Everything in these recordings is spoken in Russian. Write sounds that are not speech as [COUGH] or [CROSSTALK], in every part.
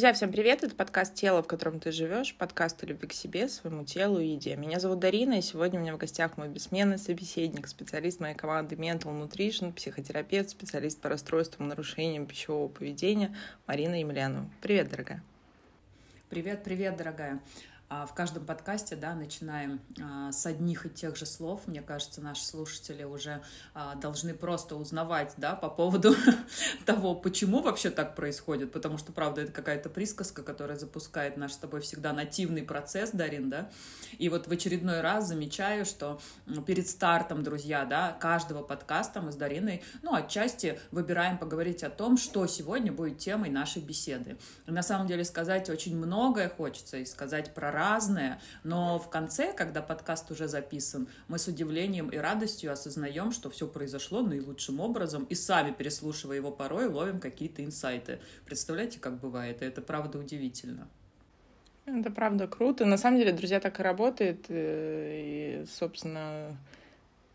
Друзья, всем привет! Это подкаст «Тело, в котором ты живешь», подкаст о любви к себе, своему телу и еде. Меня зовут Дарина, и сегодня у меня в гостях мой бессменный собеседник, специалист моей команды Mental Nutrition, психотерапевт, специалист по расстройствам и нарушениям пищевого поведения Марина Емельянова. Привет, дорогая! Привет, привет, дорогая! А, в каждом подкасте, да, начинаем а, с одних и тех же слов. Мне кажется, наши слушатели уже а, должны просто узнавать, да, по поводу [LAUGHS] того, почему вообще так происходит, потому что, правда, это какая-то присказка, которая запускает наш с тобой всегда нативный процесс, Дарин, да, и вот в очередной раз замечаю, что перед стартом, друзья, да, каждого подкаста мы с Дариной, ну, отчасти выбираем поговорить о том, что сегодня будет темой нашей беседы. на самом деле сказать очень многое хочется и сказать про разное, но в конце, когда подкаст уже записан, мы с удивлением и радостью осознаем, что все произошло наилучшим образом, и сами, переслушивая его порой, ловим какие-то инсайты. Представляете, как бывает? Это правда удивительно. Это правда круто. На самом деле, друзья, так и работает. Э, и, собственно,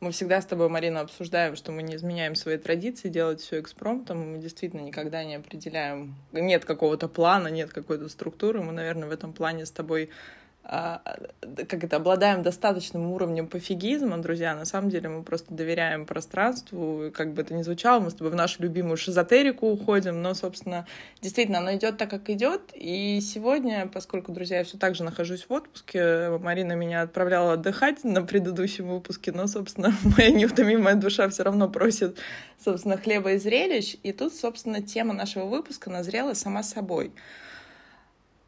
мы всегда с тобой, Марина, обсуждаем, что мы не изменяем свои традиции, делать все экспромтом. Мы действительно никогда не определяем, нет какого-то плана, нет какой-то структуры. Мы, наверное, в этом плане с тобой как это, обладаем достаточным уровнем пофигизма, друзья, на самом деле мы просто доверяем пространству, как бы это ни звучало, мы с тобой в нашу любимую шизотерику уходим, но, собственно, действительно, оно идет так, как идет, и сегодня, поскольку, друзья, я все так же нахожусь в отпуске, Марина меня отправляла отдыхать на предыдущем выпуске, но, собственно, [LAUGHS] моя неутомимая душа все равно просит, собственно, хлеба и зрелищ, и тут, собственно, тема нашего выпуска назрела сама собой —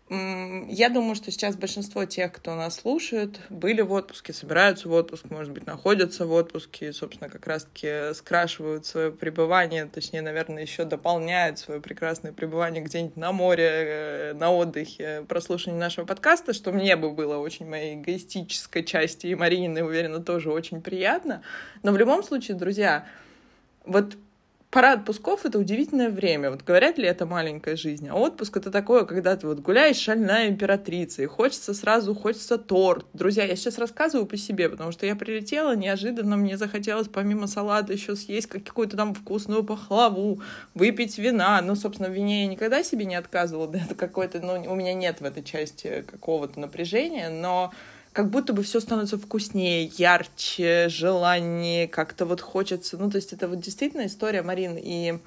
я думаю, что сейчас большинство тех, кто нас слушает, были в отпуске, собираются в отпуск, может быть, находятся в отпуске, и, собственно, как раз-таки скрашивают свое пребывание, точнее, наверное, еще дополняют свое прекрасное пребывание где-нибудь на море, э, на отдыхе, прослушивание нашего подкаста, что мне бы было очень моей эгоистической части, и Марининой, уверена, тоже очень приятно. Но в любом случае, друзья, вот пора отпусков — это удивительное время. Вот говорят ли это маленькая жизнь? А отпуск — это такое, когда ты вот гуляешь шальная императрица, и хочется сразу, хочется торт. Друзья, я сейчас рассказываю по себе, потому что я прилетела, неожиданно мне захотелось помимо салата еще съесть какую-то там вкусную пахлаву, выпить вина. Ну, собственно, в вине я никогда себе не отказывала, да, это какой-то, ну, у меня нет в этой части какого-то напряжения, но как будто бы все становится вкуснее, ярче, желание, как-то вот хочется. Ну, то есть это вот действительно история, Марин, и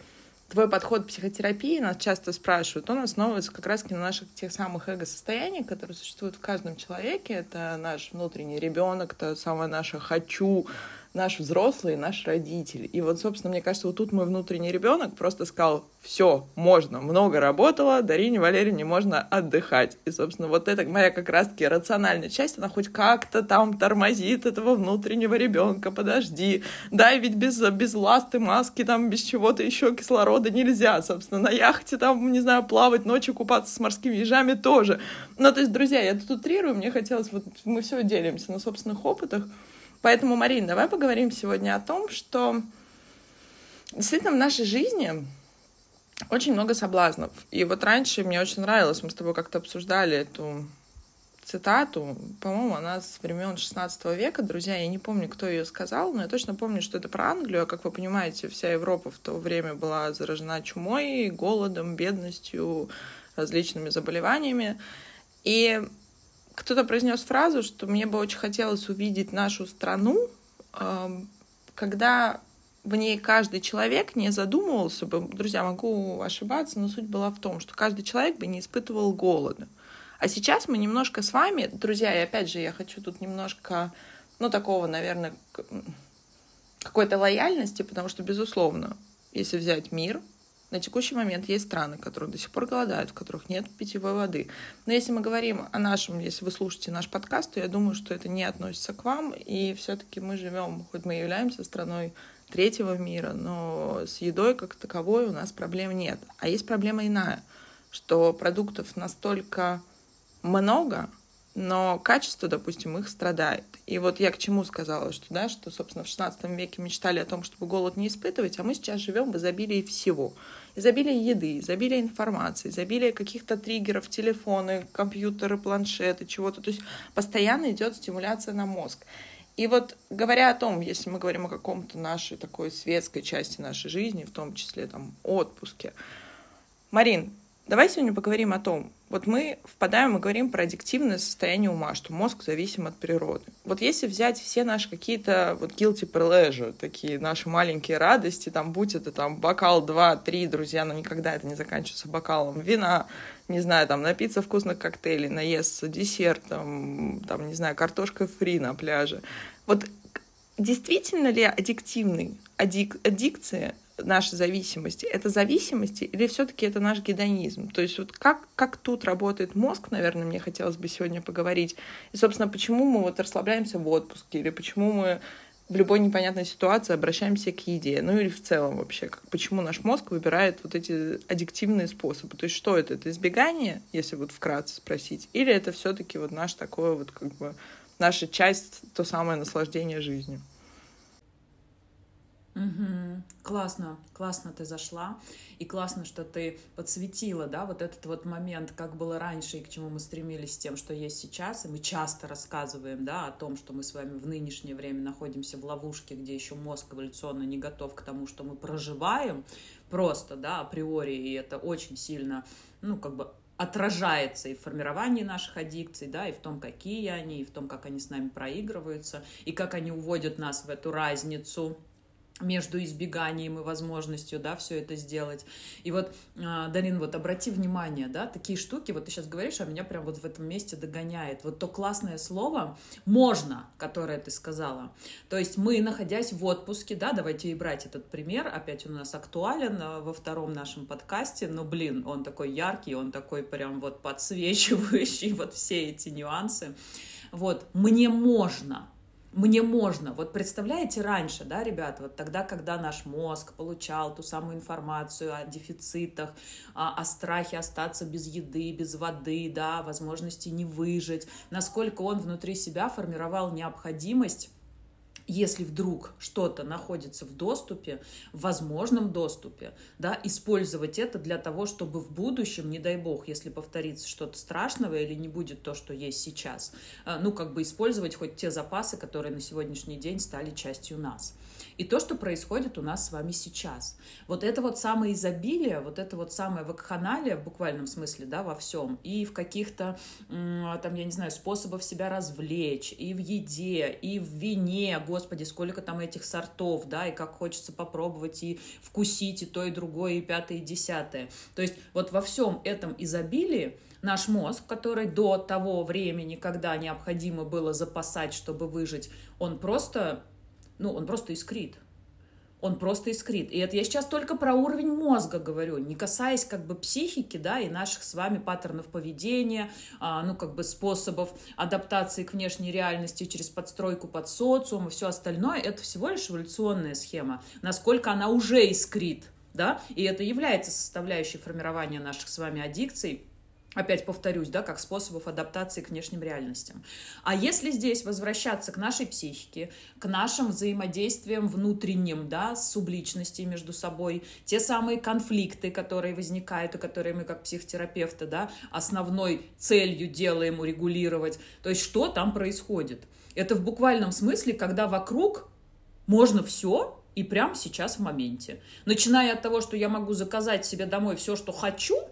твой подход к психотерапии, нас часто спрашивают, он основывается как раз на наших тех самых эго-состояниях, которые существуют в каждом человеке. Это наш внутренний ребенок, это самое наше «хочу», наш взрослый, наш родитель. И вот, собственно, мне кажется, вот тут мой внутренний ребенок просто сказал, все, можно, много работала, Дарине Валерьевне можно отдыхать. И, собственно, вот это моя как раз-таки рациональная часть, она хоть как-то там тормозит этого внутреннего ребенка, подожди, да, ведь без, без ласты, маски, там, без чего-то еще кислорода нельзя, собственно, на яхте там, не знаю, плавать ночью, купаться с морскими ежами тоже. Ну, то есть, друзья, я тут утрирую, мне хотелось, вот мы все делимся на собственных опытах, Поэтому, Марин, давай поговорим сегодня о том, что действительно в нашей жизни очень много соблазнов. И вот раньше мне очень нравилось, мы с тобой как-то обсуждали эту цитату, по-моему, она с времен 16 века, друзья, я не помню, кто ее сказал, но я точно помню, что это про Англию, а как вы понимаете, вся Европа в то время была заражена чумой, голодом, бедностью, различными заболеваниями. И кто-то произнес фразу, что мне бы очень хотелось увидеть нашу страну, когда в ней каждый человек не задумывался бы, друзья, могу ошибаться, но суть была в том, что каждый человек бы не испытывал голода. А сейчас мы немножко с вами, друзья, и опять же, я хочу тут немножко, ну, такого, наверное, какой-то лояльности, потому что, безусловно, если взять мир, на текущий момент есть страны, которые до сих пор голодают, в которых нет питьевой воды. Но если мы говорим о нашем, если вы слушаете наш подкаст, то я думаю, что это не относится к вам. И все-таки мы живем, хоть мы являемся страной третьего мира, но с едой как таковой у нас проблем нет. А есть проблема иная, что продуктов настолько много, но качество, допустим, их страдает. И вот я к чему сказала, что, да, что, собственно, в 16 веке мечтали о том, чтобы голод не испытывать, а мы сейчас живем в изобилии всего. Изобилие еды, изобилие информации, изобилие каких-то триггеров, телефоны, компьютеры, планшеты, чего-то. То есть постоянно идет стимуляция на мозг. И вот говоря о том, если мы говорим о каком-то нашей такой светской части нашей жизни, в том числе там отпуске, Марин, Давай сегодня поговорим о том, вот мы впадаем и говорим про аддиктивное состояние ума, что мозг зависим от природы. Вот если взять все наши какие-то вот guilty pleasure, такие наши маленькие радости, там, будь это там бокал, два, три, друзья, но никогда это не заканчивается бокалом вина, не знаю, там, напиться вкусных коктейлей, наесться десертом, там, не знаю, картошкой фри на пляже. Вот действительно ли аддиктивный, аддик, аддикция наша зависимости, это зависимости или все-таки это наш гедонизм? То есть вот как, как тут работает мозг, наверное, мне хотелось бы сегодня поговорить. И, собственно, почему мы вот расслабляемся в отпуске или почему мы в любой непонятной ситуации обращаемся к еде, ну или в целом вообще, как, почему наш мозг выбирает вот эти аддиктивные способы. То есть что это? Это избегание, если вот вкратце спросить, или это все таки вот наш такое вот как бы наша часть, то самое наслаждение жизнью? Угу. Классно, классно ты зашла, и классно, что ты подсветила, да, вот этот вот момент, как было раньше и к чему мы стремились с тем, что есть сейчас, и мы часто рассказываем, да, о том, что мы с вами в нынешнее время находимся в ловушке, где еще мозг эволюционно не готов к тому, что мы проживаем просто, да, априори, и это очень сильно, ну, как бы отражается и в формировании наших аддикций, да, и в том, какие они, и в том, как они с нами проигрываются, и как они уводят нас в эту разницу, между избеганием и возможностью, да, все это сделать. И вот, а, Дарин, вот обрати внимание, да, такие штуки, вот ты сейчас говоришь, а меня прям вот в этом месте догоняет. Вот то классное слово «можно», которое ты сказала. То есть мы, находясь в отпуске, да, давайте и брать этот пример, опять у нас актуален а, во втором нашем подкасте, но, блин, он такой яркий, он такой прям вот подсвечивающий [LAUGHS] вот все эти нюансы. Вот, мне можно, мне можно. Вот представляете раньше, да, ребята, вот тогда, когда наш мозг получал ту самую информацию о дефицитах, о, о страхе остаться без еды, без воды, да, возможности не выжить, насколько он внутри себя формировал необходимость если вдруг что-то находится в доступе, в возможном доступе, да, использовать это для того, чтобы в будущем, не дай бог, если повторится что-то страшного или не будет то, что есть сейчас, э, ну, как бы использовать хоть те запасы, которые на сегодняшний день стали частью нас и то, что происходит у нас с вами сейчас. Вот это вот самое изобилие, вот это вот самое вакханалия в буквальном смысле, да, во всем, и в каких-то, там, я не знаю, способах себя развлечь, и в еде, и в вине, господи, сколько там этих сортов, да, и как хочется попробовать и вкусить и то, и другое, и пятое, и десятое. То есть вот во всем этом изобилии наш мозг, который до того времени, когда необходимо было запасать, чтобы выжить, он просто ну, он просто искрит. Он просто искрит. И это я сейчас только про уровень мозга говорю, не касаясь как бы психики, да, и наших с вами паттернов поведения, а, ну, как бы способов адаптации к внешней реальности через подстройку под социум и все остальное. Это всего лишь эволюционная схема. Насколько она уже искрит, да, и это является составляющей формирования наших с вами аддикций, опять повторюсь, да, как способов адаптации к внешним реальностям. А если здесь возвращаться к нашей психике, к нашим взаимодействиям внутренним, да, с субличностью между собой, те самые конфликты, которые возникают, и которые мы как психотерапевты, да, основной целью делаем урегулировать, то есть что там происходит? Это в буквальном смысле, когда вокруг можно все, и прямо сейчас в моменте. Начиная от того, что я могу заказать себе домой все, что хочу –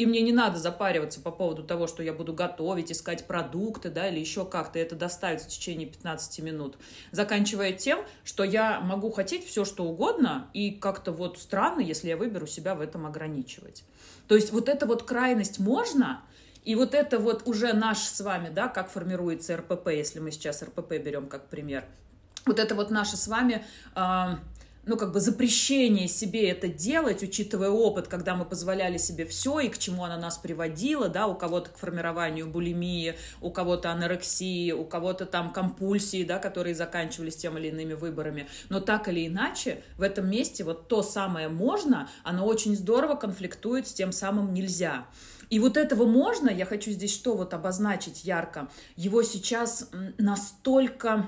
и мне не надо запариваться по поводу того, что я буду готовить, искать продукты, да, или еще как-то это доставить в течение 15 минут. Заканчивая тем, что я могу хотеть все, что угодно, и как-то вот странно, если я выберу себя в этом ограничивать. То есть вот эта вот крайность можно, и вот это вот уже наш с вами, да, как формируется РПП, если мы сейчас РПП берем как пример, вот это вот наше с вами э, ну, как бы запрещение себе это делать, учитывая опыт, когда мы позволяли себе все и к чему она нас приводила, да, у кого-то к формированию булимии, у кого-то анорексии, у кого-то там компульсии, да, которые заканчивались тем или иными выборами. Но так или иначе, в этом месте вот то самое можно, оно очень здорово конфликтует с тем самым нельзя. И вот этого можно, я хочу здесь что вот обозначить ярко, его сейчас настолько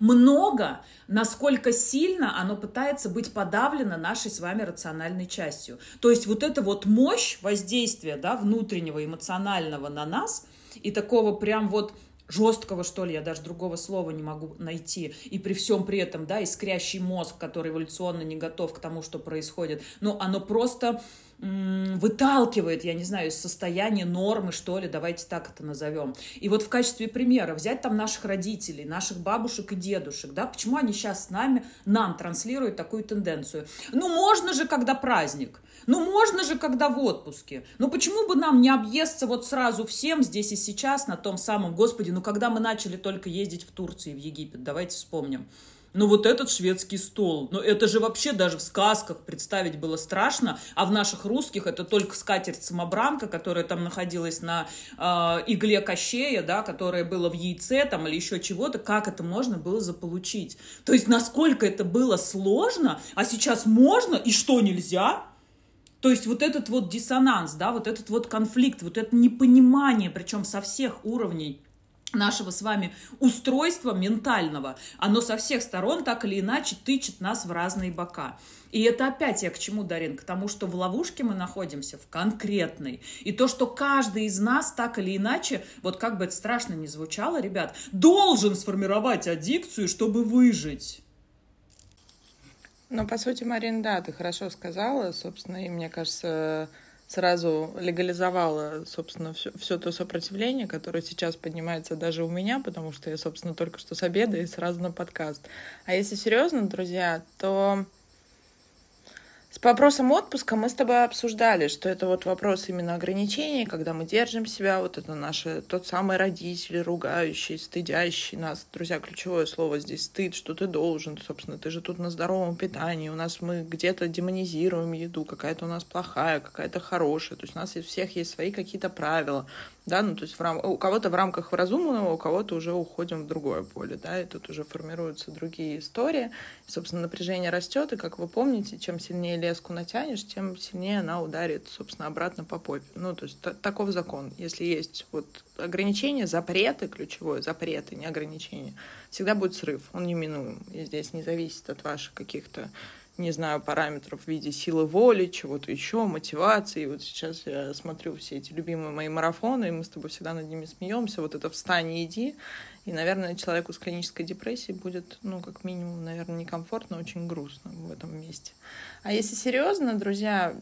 много, насколько сильно оно пытается быть подавлено нашей с вами рациональной частью. То есть вот эта вот мощь воздействия да, внутреннего, эмоционального на нас и такого прям вот жесткого, что ли, я даже другого слова не могу найти, и при всем при этом, да, искрящий мозг, который эволюционно не готов к тому, что происходит, но оно просто выталкивает, я не знаю, из состояния нормы, что ли, давайте так это назовем. И вот в качестве примера взять там наших родителей, наших бабушек и дедушек, да, почему они сейчас с нами, нам транслируют такую тенденцию. Ну, можно же, когда праздник, ну, можно же, когда в отпуске. Ну, почему бы нам не объесться вот сразу всем здесь и сейчас на том самом, господи, ну, когда мы начали только ездить в Турцию и в Египет, давайте вспомним. Ну вот этот шведский стол, ну это же вообще даже в сказках представить было страшно, а в наших русских это только скатерть-самобранка, которая там находилась на э, игле кощея, да, которая была в яйце там или еще чего-то, как это можно было заполучить? То есть насколько это было сложно, а сейчас можно и что нельзя? То есть вот этот вот диссонанс, да, вот этот вот конфликт, вот это непонимание, причем со всех уровней нашего с вами устройства ментального, оно со всех сторон так или иначе тычет нас в разные бока. И это опять я к чему, Дарин? К тому, что в ловушке мы находимся, в конкретной. И то, что каждый из нас так или иначе, вот как бы это страшно не звучало, ребят, должен сформировать аддикцию, чтобы выжить. Ну, по сути, Марин, да, ты хорошо сказала, собственно, и мне кажется, сразу легализовала, собственно, все, все то сопротивление, которое сейчас поднимается даже у меня, потому что я, собственно, только что с обеда и сразу на подкаст. А если серьезно, друзья, то с вопросом отпуска мы с тобой обсуждали, что это вот вопрос именно ограничений, когда мы держим себя, вот это наши, тот самый родитель, ругающий, стыдящий нас. Друзья, ключевое слово здесь стыд, что ты должен, собственно, ты же тут на здоровом питании, у нас мы где-то демонизируем еду, какая-то у нас плохая, какая-то хорошая, то есть у нас у всех есть свои какие-то правила, да, ну то есть в рам... у кого-то в рамках разумного, у кого-то уже уходим в другое поле, да, и тут уже формируются другие истории, и, собственно, напряжение растет, и, как вы помните, чем сильнее леску натянешь, тем сильнее она ударит, собственно, обратно по попе. Ну, то есть таков закон. Если есть вот ограничения, запреты, ключевое, запреты, не ограничения, всегда будет срыв, он неминуем, и здесь не зависит от ваших каких-то не знаю, параметров в виде силы воли, чего-то еще, мотивации. И вот сейчас я смотрю все эти любимые мои марафоны, и мы с тобой всегда над ними смеемся. Вот это «встань и иди». И, наверное, человеку с клинической депрессией будет, ну, как минимум, наверное, некомфортно, очень грустно в этом месте. А если серьезно, друзья,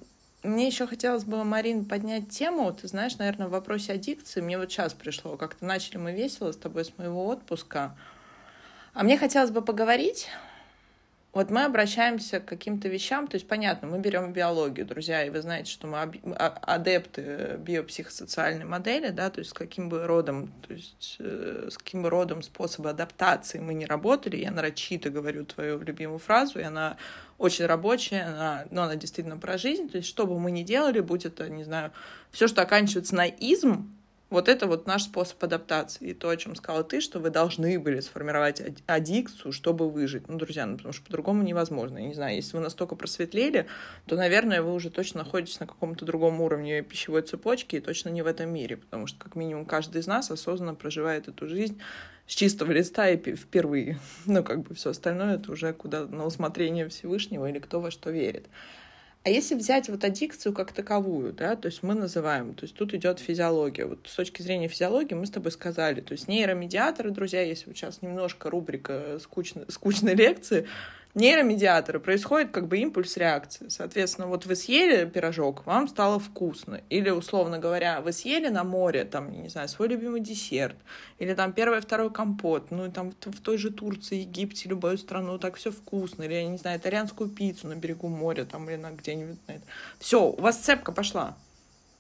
мне еще хотелось бы, Марин, поднять тему. Ты знаешь, наверное, в вопросе аддикции мне вот сейчас пришло. Как-то начали мы весело с тобой с моего отпуска. А мне хотелось бы поговорить вот мы обращаемся к каким-то вещам, то есть, понятно, мы берем биологию, друзья, и вы знаете, что мы а, адепты биопсихосоциальной модели, да, то есть с каким бы родом, то есть э, с каким бы родом способа адаптации мы не работали, я нарочито говорю твою любимую фразу, и она очень рабочая, она, но она действительно про жизнь, то есть что бы мы ни делали, будь это, не знаю, все, что оканчивается на изм, вот это вот наш способ адаптации. И то, о чем сказала ты, что вы должны были сформировать аддикцию, чтобы выжить. Ну, друзья, ну, потому что по-другому невозможно. Я не знаю, если вы настолько просветлели, то, наверное, вы уже точно находитесь на каком-то другом уровне пищевой цепочки и точно не в этом мире, потому что, как минимум, каждый из нас осознанно проживает эту жизнь с чистого листа и впервые. [LAUGHS] Ну, как бы все остальное это уже куда на усмотрение Всевышнего или кто во что верит. А если взять вот аддикцию как таковую, да, то есть мы называем, то есть тут идет физиология. Вот с точки зрения физиологии мы с тобой сказали, то есть нейромедиаторы, друзья, если вот сейчас немножко рубрика скучной, скучной лекции, нейромедиаторы, происходит как бы импульс реакции. Соответственно, вот вы съели пирожок, вам стало вкусно. Или, условно говоря, вы съели на море, там, не знаю, свой любимый десерт. Или там первый, второй компот. Ну, и там в той же Турции, Египте, любую страну так все вкусно. Или, я не знаю, итальянскую пиццу на берегу моря, там, или на где-нибудь. Все, у вас цепка пошла.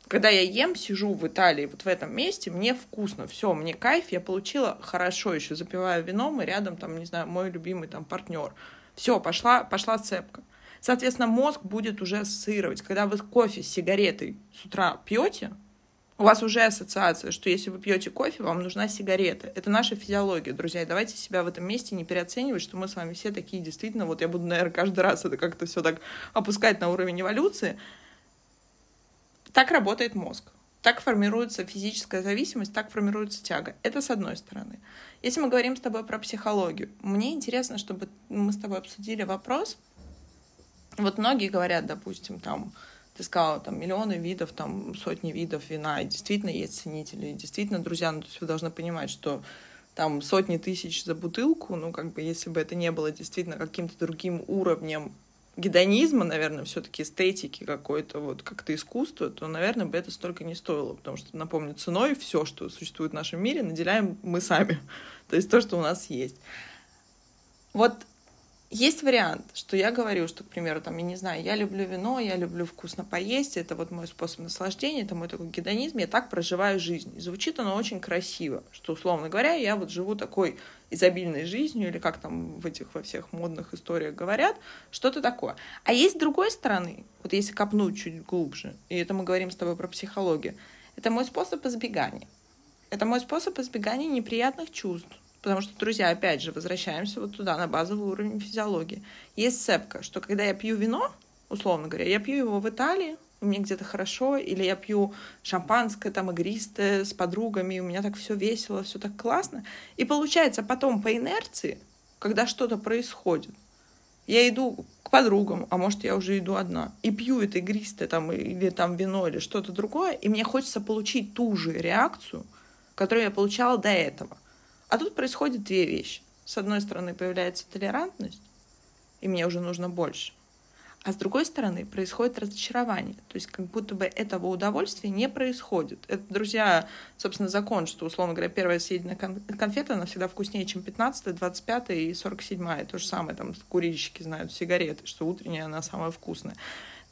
Когда я ем, сижу в Италии, вот в этом месте, мне вкусно, все, мне кайф, я получила хорошо, еще запиваю вином, и рядом там, не знаю, мой любимый там партнер. Все, пошла, пошла цепка. Соответственно, мозг будет уже ассоциировать. Когда вы кофе с сигаретой с утра пьете, у вас уже ассоциация, что если вы пьете кофе, вам нужна сигарета. Это наша физиология, друзья. И давайте себя в этом месте не переоценивать, что мы с вами все такие действительно, вот я буду, наверное, каждый раз это как-то все так опускать на уровень эволюции. Так работает мозг. Так формируется физическая зависимость, так формируется тяга. Это с одной стороны. Если мы говорим с тобой про психологию, мне интересно, чтобы мы с тобой обсудили вопрос. Вот многие говорят, допустим, там, ты сказала, там, миллионы видов, там, сотни видов вина, и действительно есть ценители, и действительно, друзья, ну, то есть вы должны понимать, что там сотни тысяч за бутылку, ну, как бы, если бы это не было действительно каким-то другим уровнем гедонизма, наверное, все-таки эстетики какой-то, вот как-то искусство, то, наверное, бы это столько не стоило, потому что, напомню, ценой все, что существует в нашем мире, наделяем мы сами, [LAUGHS] то есть то, что у нас есть. Вот есть вариант, что я говорю, что, к примеру, там, я не знаю, я люблю вино, я люблю вкусно поесть, это вот мой способ наслаждения, это мой такой гедонизм, я так проживаю жизнь. И звучит оно очень красиво, что, условно говоря, я вот живу такой изобильной жизнью, или как там в этих во всех модных историях говорят, что-то такое. А есть с другой стороны, вот если копнуть чуть глубже, и это мы говорим с тобой про психологию, это мой способ избегания. Это мой способ избегания неприятных чувств, Потому что, друзья, опять же, возвращаемся вот туда, на базовый уровень физиологии. Есть сцепка, что когда я пью вино, условно говоря, я пью его в Италии, у меня где-то хорошо, или я пью шампанское, там, игристое с подругами, у меня так все весело, все так классно. И получается потом по инерции, когда что-то происходит, я иду к подругам, а может, я уже иду одна, и пью это игристое там, или там вино, или что-то другое, и мне хочется получить ту же реакцию, которую я получала до этого. А тут происходят две вещи. С одной стороны появляется толерантность, и мне уже нужно больше. А с другой стороны происходит разочарование. То есть как будто бы этого удовольствия не происходит. Это, друзья, собственно, закон, что, условно говоря, первая съеденная конфета, она всегда вкуснее, чем 15 25 и 47 То же самое, там, курильщики знают, сигареты, что утренняя она самая вкусная.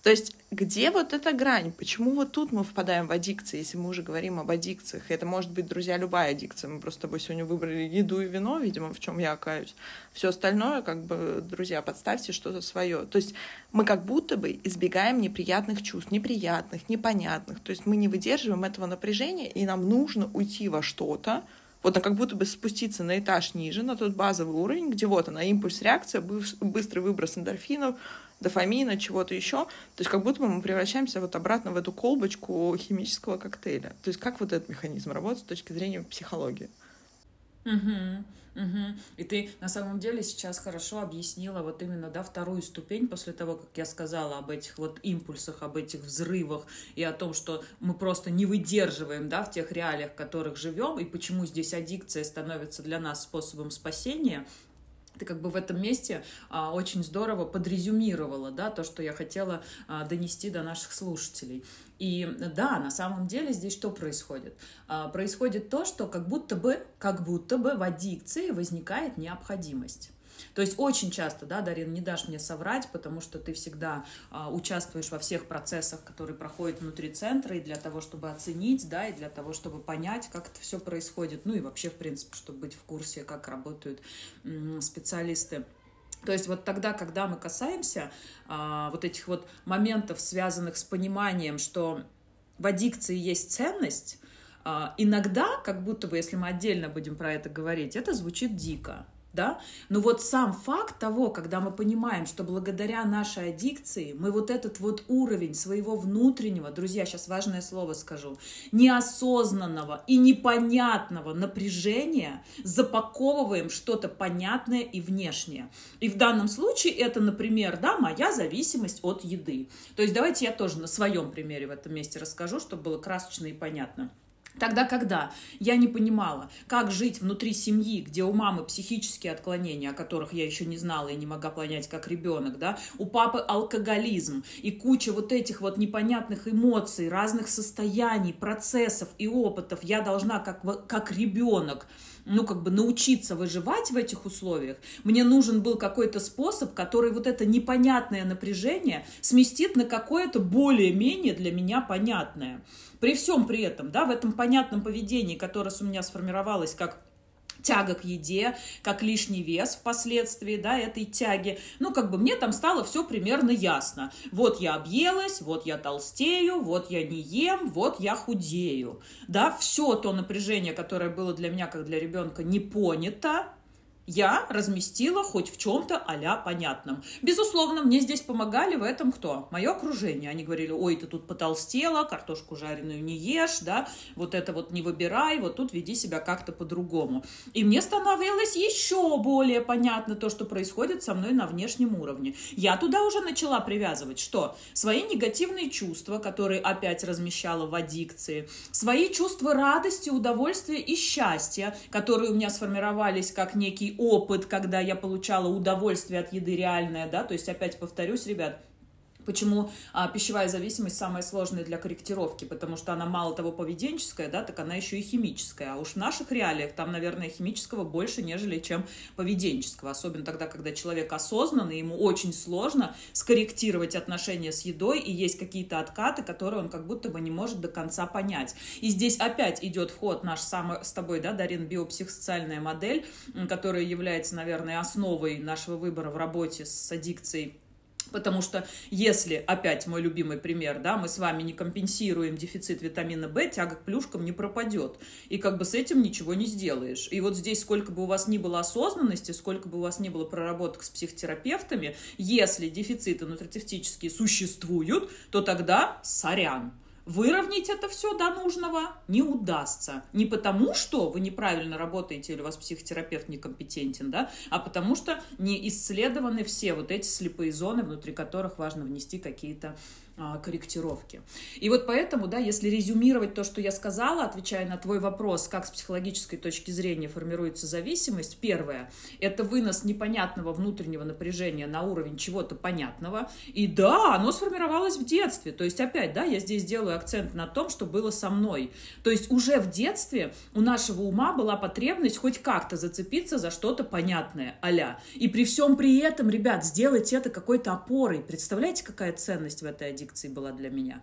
То есть где вот эта грань? Почему вот тут мы впадаем в аддикции, если мы уже говорим об аддикциях? Это может быть, друзья, любая аддикция. Мы просто с сегодня выбрали еду и вино, видимо, в чем я каюсь. Все остальное, как бы, друзья, подставьте что-то свое. То есть мы как будто бы избегаем неприятных чувств, неприятных, непонятных. То есть мы не выдерживаем этого напряжения, и нам нужно уйти во что-то, вот как будто бы спуститься на этаж ниже, на тот базовый уровень, где вот она, импульс, реакция, быстрый выброс эндорфинов, дофамина, чего-то еще. То есть как будто бы мы превращаемся вот обратно в эту колбочку химического коктейля. То есть как вот этот механизм работает с точки зрения психологии? Угу. Угу. И ты на самом деле сейчас хорошо объяснила вот именно, да, вторую ступень после того, как я сказала об этих вот импульсах, об этих взрывах и о том, что мы просто не выдерживаем, да, в тех реалиях, в которых живем, и почему здесь аддикция становится для нас способом спасения, ты как бы в этом месте а, очень здорово подрезюмировала, да, то, что я хотела а, донести до наших слушателей. И да, на самом деле здесь что происходит? А, происходит то, что как будто бы, как будто бы в аддикции возникает необходимость. То есть очень часто, да, Дарин, не дашь мне соврать, потому что ты всегда а, участвуешь во всех процессах, которые проходят внутри центра, и для того, чтобы оценить, да, и для того, чтобы понять, как это все происходит, ну и вообще, в принципе, чтобы быть в курсе, как работают специалисты. То есть вот тогда, когда мы касаемся а, вот этих вот моментов, связанных с пониманием, что в аддикции есть ценность, а, иногда, как будто бы, если мы отдельно будем про это говорить, это звучит дико да, но вот сам факт того, когда мы понимаем, что благодаря нашей аддикции мы вот этот вот уровень своего внутреннего, друзья, сейчас важное слово скажу, неосознанного и непонятного напряжения запаковываем что-то понятное и внешнее. И в данном случае это, например, да, моя зависимость от еды. То есть давайте я тоже на своем примере в этом месте расскажу, чтобы было красочно и понятно. Тогда, когда? Я не понимала, как жить внутри семьи, где у мамы психические отклонения, о которых я еще не знала и не могла понять как ребенок, да, у папы алкоголизм и куча вот этих вот непонятных эмоций, разных состояний, процессов и опытов, я должна как, как ребенок ну, как бы научиться выживать в этих условиях, мне нужен был какой-то способ, который вот это непонятное напряжение сместит на какое-то более-менее для меня понятное. При всем при этом, да, в этом понятном поведении, которое у меня сформировалось как тяга к еде, как лишний вес впоследствии, да, этой тяги. Ну, как бы мне там стало все примерно ясно. Вот я объелась, вот я толстею, вот я не ем, вот я худею. Да, все то напряжение, которое было для меня, как для ребенка, не понято, я разместила хоть в чем-то а понятном. Безусловно, мне здесь помогали в этом кто? Мое окружение. Они говорили, ой, ты тут потолстела, картошку жареную не ешь, да, вот это вот не выбирай, вот тут веди себя как-то по-другому. И мне становилось еще более понятно то, что происходит со мной на внешнем уровне. Я туда уже начала привязывать, что? Свои негативные чувства, которые опять размещала в аддикции, свои чувства радости, удовольствия и счастья, которые у меня сформировались как некий опыт, когда я получала удовольствие от еды реальное, да, то есть опять повторюсь, ребят, Почему а, пищевая зависимость самая сложная для корректировки? Потому что она мало того поведенческая, да, так она еще и химическая. А уж в наших реалиях там, наверное, химического больше, нежели чем поведенческого. Особенно тогда, когда человек осознанный, ему очень сложно скорректировать отношения с едой, и есть какие-то откаты, которые он как будто бы не может до конца понять. И здесь опять идет вход наш самый с тобой, да, Дарин, биопсихосоциальная модель, которая является, наверное, основой нашего выбора в работе с аддикцией Потому что если, опять мой любимый пример, да, мы с вами не компенсируем дефицит витамина В, тяга к плюшкам не пропадет. И как бы с этим ничего не сделаешь. И вот здесь, сколько бы у вас ни было осознанности, сколько бы у вас ни было проработок с психотерапевтами, если дефициты нутрицептические существуют, то тогда сорян. Выровнять это все до нужного не удастся. Не потому, что вы неправильно работаете или у вас психотерапевт некомпетентен, да, а потому что не исследованы все вот эти слепые зоны, внутри которых важно внести какие-то корректировки. И вот поэтому, да, если резюмировать то, что я сказала, отвечая на твой вопрос, как с психологической точки зрения формируется зависимость, первое, это вынос непонятного внутреннего напряжения на уровень чего-то понятного. И да, оно сформировалось в детстве. То есть, опять, да, я здесь делаю акцент на том, что было со мной. То есть уже в детстве у нашего ума была потребность хоть как-то зацепиться за что-то понятное, аля. И при всем при этом, ребят, сделать это какой-то опорой. Представляете, какая ценность в этой аддикции была для меня.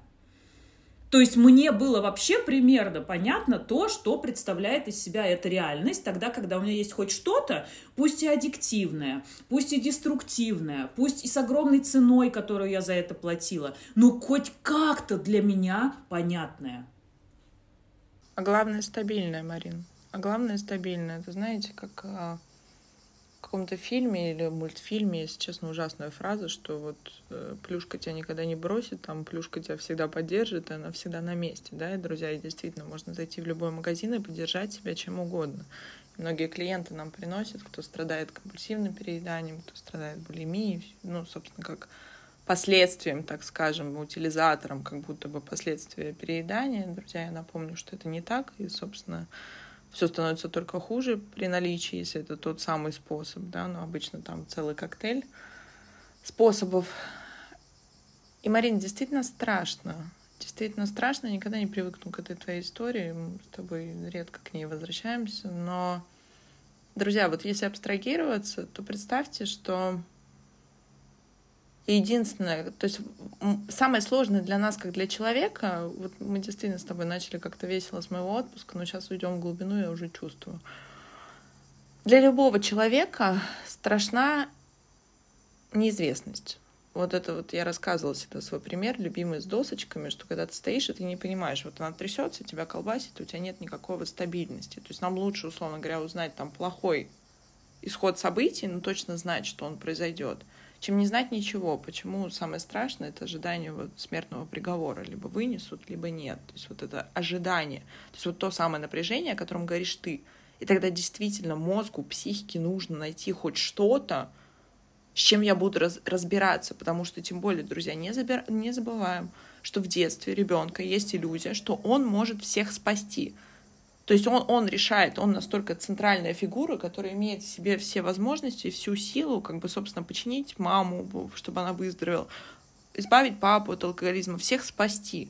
То есть мне было вообще примерно понятно то, что представляет из себя эта реальность, тогда, когда у меня есть хоть что-то, пусть и аддиктивное, пусть и деструктивное, пусть и с огромной ценой, которую я за это платила, но хоть как-то для меня понятное. А главное стабильное, Марин. А главное стабильное. Это знаете, как а, каком-то фильме или мультфильме, если честно, ужасная фраза, что вот э, плюшка тебя никогда не бросит, там плюшка тебя всегда поддержит, и она всегда на месте, да, и, друзья, и действительно, можно зайти в любой магазин и поддержать себя чем угодно. И многие клиенты нам приносят, кто страдает компульсивным перееданием, кто страдает булимией, ну, собственно, как последствием, так скажем, утилизатором, как будто бы последствия переедания. Друзья, я напомню, что это не так, и, собственно, все становится только хуже при наличии, если это тот самый способ, да, но обычно там целый коктейль способов. И, Марин, действительно страшно. Действительно страшно, никогда не привыкну к этой твоей истории, мы с тобой редко к ней возвращаемся, но, друзья, вот если абстрагироваться, то представьте, что единственное, то есть самое сложное для нас, как для человека, вот мы действительно с тобой начали как-то весело с моего отпуска, но сейчас уйдем в глубину, я уже чувствую. Для любого человека страшна неизвестность. Вот это вот я рассказывала всегда свой пример, любимый с досочками, что когда ты стоишь, и ты не понимаешь, вот она трясется, тебя колбасит, у тебя нет никакой вот стабильности. То есть нам лучше, условно говоря, узнать там плохой исход событий, но точно знать, что он произойдет чем не знать ничего. Почему самое страшное — это ожидание вот смертного приговора. Либо вынесут, либо нет. То есть вот это ожидание. То есть вот то самое напряжение, о котором говоришь ты. И тогда действительно мозгу, психике нужно найти хоть что-то, с чем я буду раз, разбираться, потому что, тем более, друзья, не, забир, не забываем, что в детстве ребенка есть иллюзия, что он может всех спасти. То есть он, он решает, он настолько центральная фигура, которая имеет в себе все возможности всю силу, как бы, собственно, починить маму, чтобы она выздоровела, избавить папу от алкоголизма, всех спасти.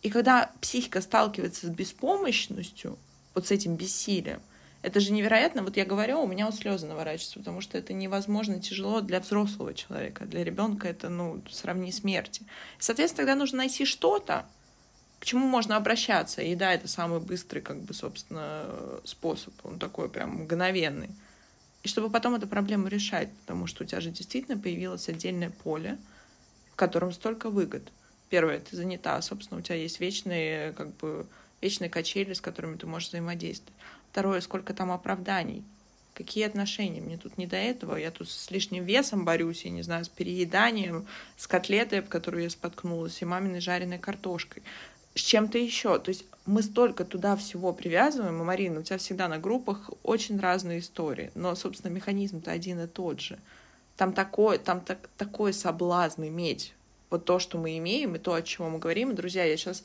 И когда психика сталкивается с беспомощностью, вот с этим бессилием, это же невероятно. Вот я говорю, у меня вот слезы наворачиваются, потому что это невозможно тяжело для взрослого человека. Для ребенка это, ну, сравни смерти. Соответственно, тогда нужно найти что-то, к чему можно обращаться. И да, это самый быстрый, как бы, собственно, способ. Он такой прям мгновенный. И чтобы потом эту проблему решать, потому что у тебя же действительно появилось отдельное поле, в котором столько выгод. Первое, ты занята, собственно, у тебя есть вечные, как бы, вечные качели, с которыми ты можешь взаимодействовать. Второе, сколько там оправданий. Какие отношения? Мне тут не до этого. Я тут с лишним весом борюсь, я не знаю, с перееданием, с котлетой, об которую я споткнулась, и маминой жареной картошкой с чем-то еще. То есть мы столько туда всего привязываем, и, Марина, у тебя всегда на группах очень разные истории, но, собственно, механизм-то один и тот же. Там такой, там так, такой соблазн иметь вот то, что мы имеем, и то, о чем мы говорим. И, друзья, я сейчас